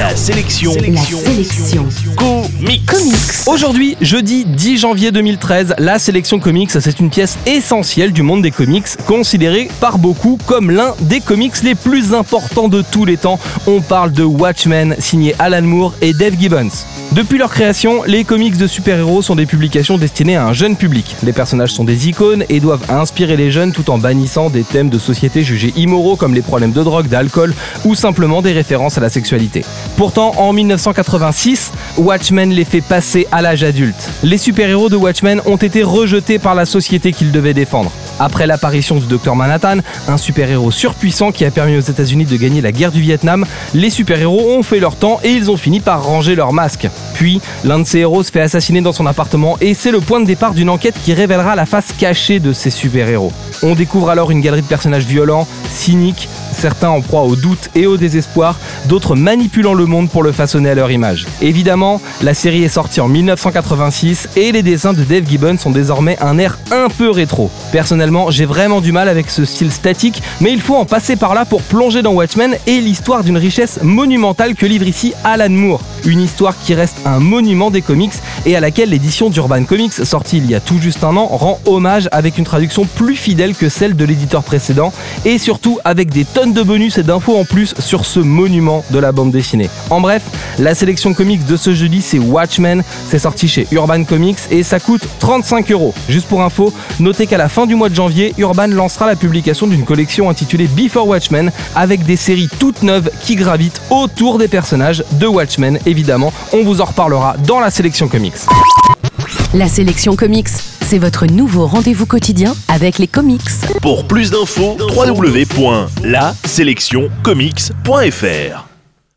La sélection. La sélection. Comics. Comics. Aujourd'hui, jeudi 10 janvier 2013, la sélection comics, c'est une pièce essentielle du monde des comics, considérée par beaucoup comme l'un des comics les plus importants de tous les temps. On parle de Watchmen, signé Alan Moore et Dave Gibbons. Depuis leur création, les comics de super-héros sont des publications destinées à un jeune public. Les personnages sont des icônes et doivent inspirer les jeunes tout en bannissant des thèmes de société jugés immoraux comme les problèmes de drogue, d'alcool ou simplement des références à la sexualité. Pourtant, en 1986, Watchmen les fait passer à l'âge adulte. Les super-héros de Watchmen ont été rejetés par la société qu'ils devaient défendre. Après l'apparition du Docteur Manhattan, un super-héros surpuissant qui a permis aux États-Unis de gagner la guerre du Vietnam, les super-héros ont fait leur temps et ils ont fini par ranger leur masque. Puis, l'un de ces héros se fait assassiner dans son appartement et c'est le point de départ d'une enquête qui révélera la face cachée de ces super-héros. On découvre alors une galerie de personnages violents, cyniques, certains en proie au doute et au désespoir, d'autres manipulant le monde pour le façonner à leur image. Évidemment, la série est sortie en 1986 et les dessins de Dave Gibbons sont désormais un air un peu rétro. Personnellement, j'ai vraiment du mal avec ce style statique, mais il faut en passer par là pour plonger dans Watchmen et l'histoire d'une richesse monumentale que livre ici Alan Moore. Une histoire qui reste un monument des comics et à laquelle l'édition d'Urban Comics, sortie il y a tout juste un an, rend hommage avec une traduction plus fidèle que celle de l'éditeur précédent et surtout avec des tonnes de bonus et d'infos en plus sur ce monument de la bande dessinée. En bref, la sélection comics de ce jeudi c'est Watchmen, c'est sorti chez Urban Comics et ça coûte 35 euros. Juste pour info, notez qu'à la fin du mois de janvier, Urban lancera la publication d'une collection intitulée Before Watchmen avec des séries toutes neuves qui gravitent autour des personnages de Watchmen évidemment. On vous en reparlera dans la sélection comics. La sélection comics, c'est votre nouveau rendez-vous quotidien avec les comics. Pour plus d'infos, www.laselectioncomics.fr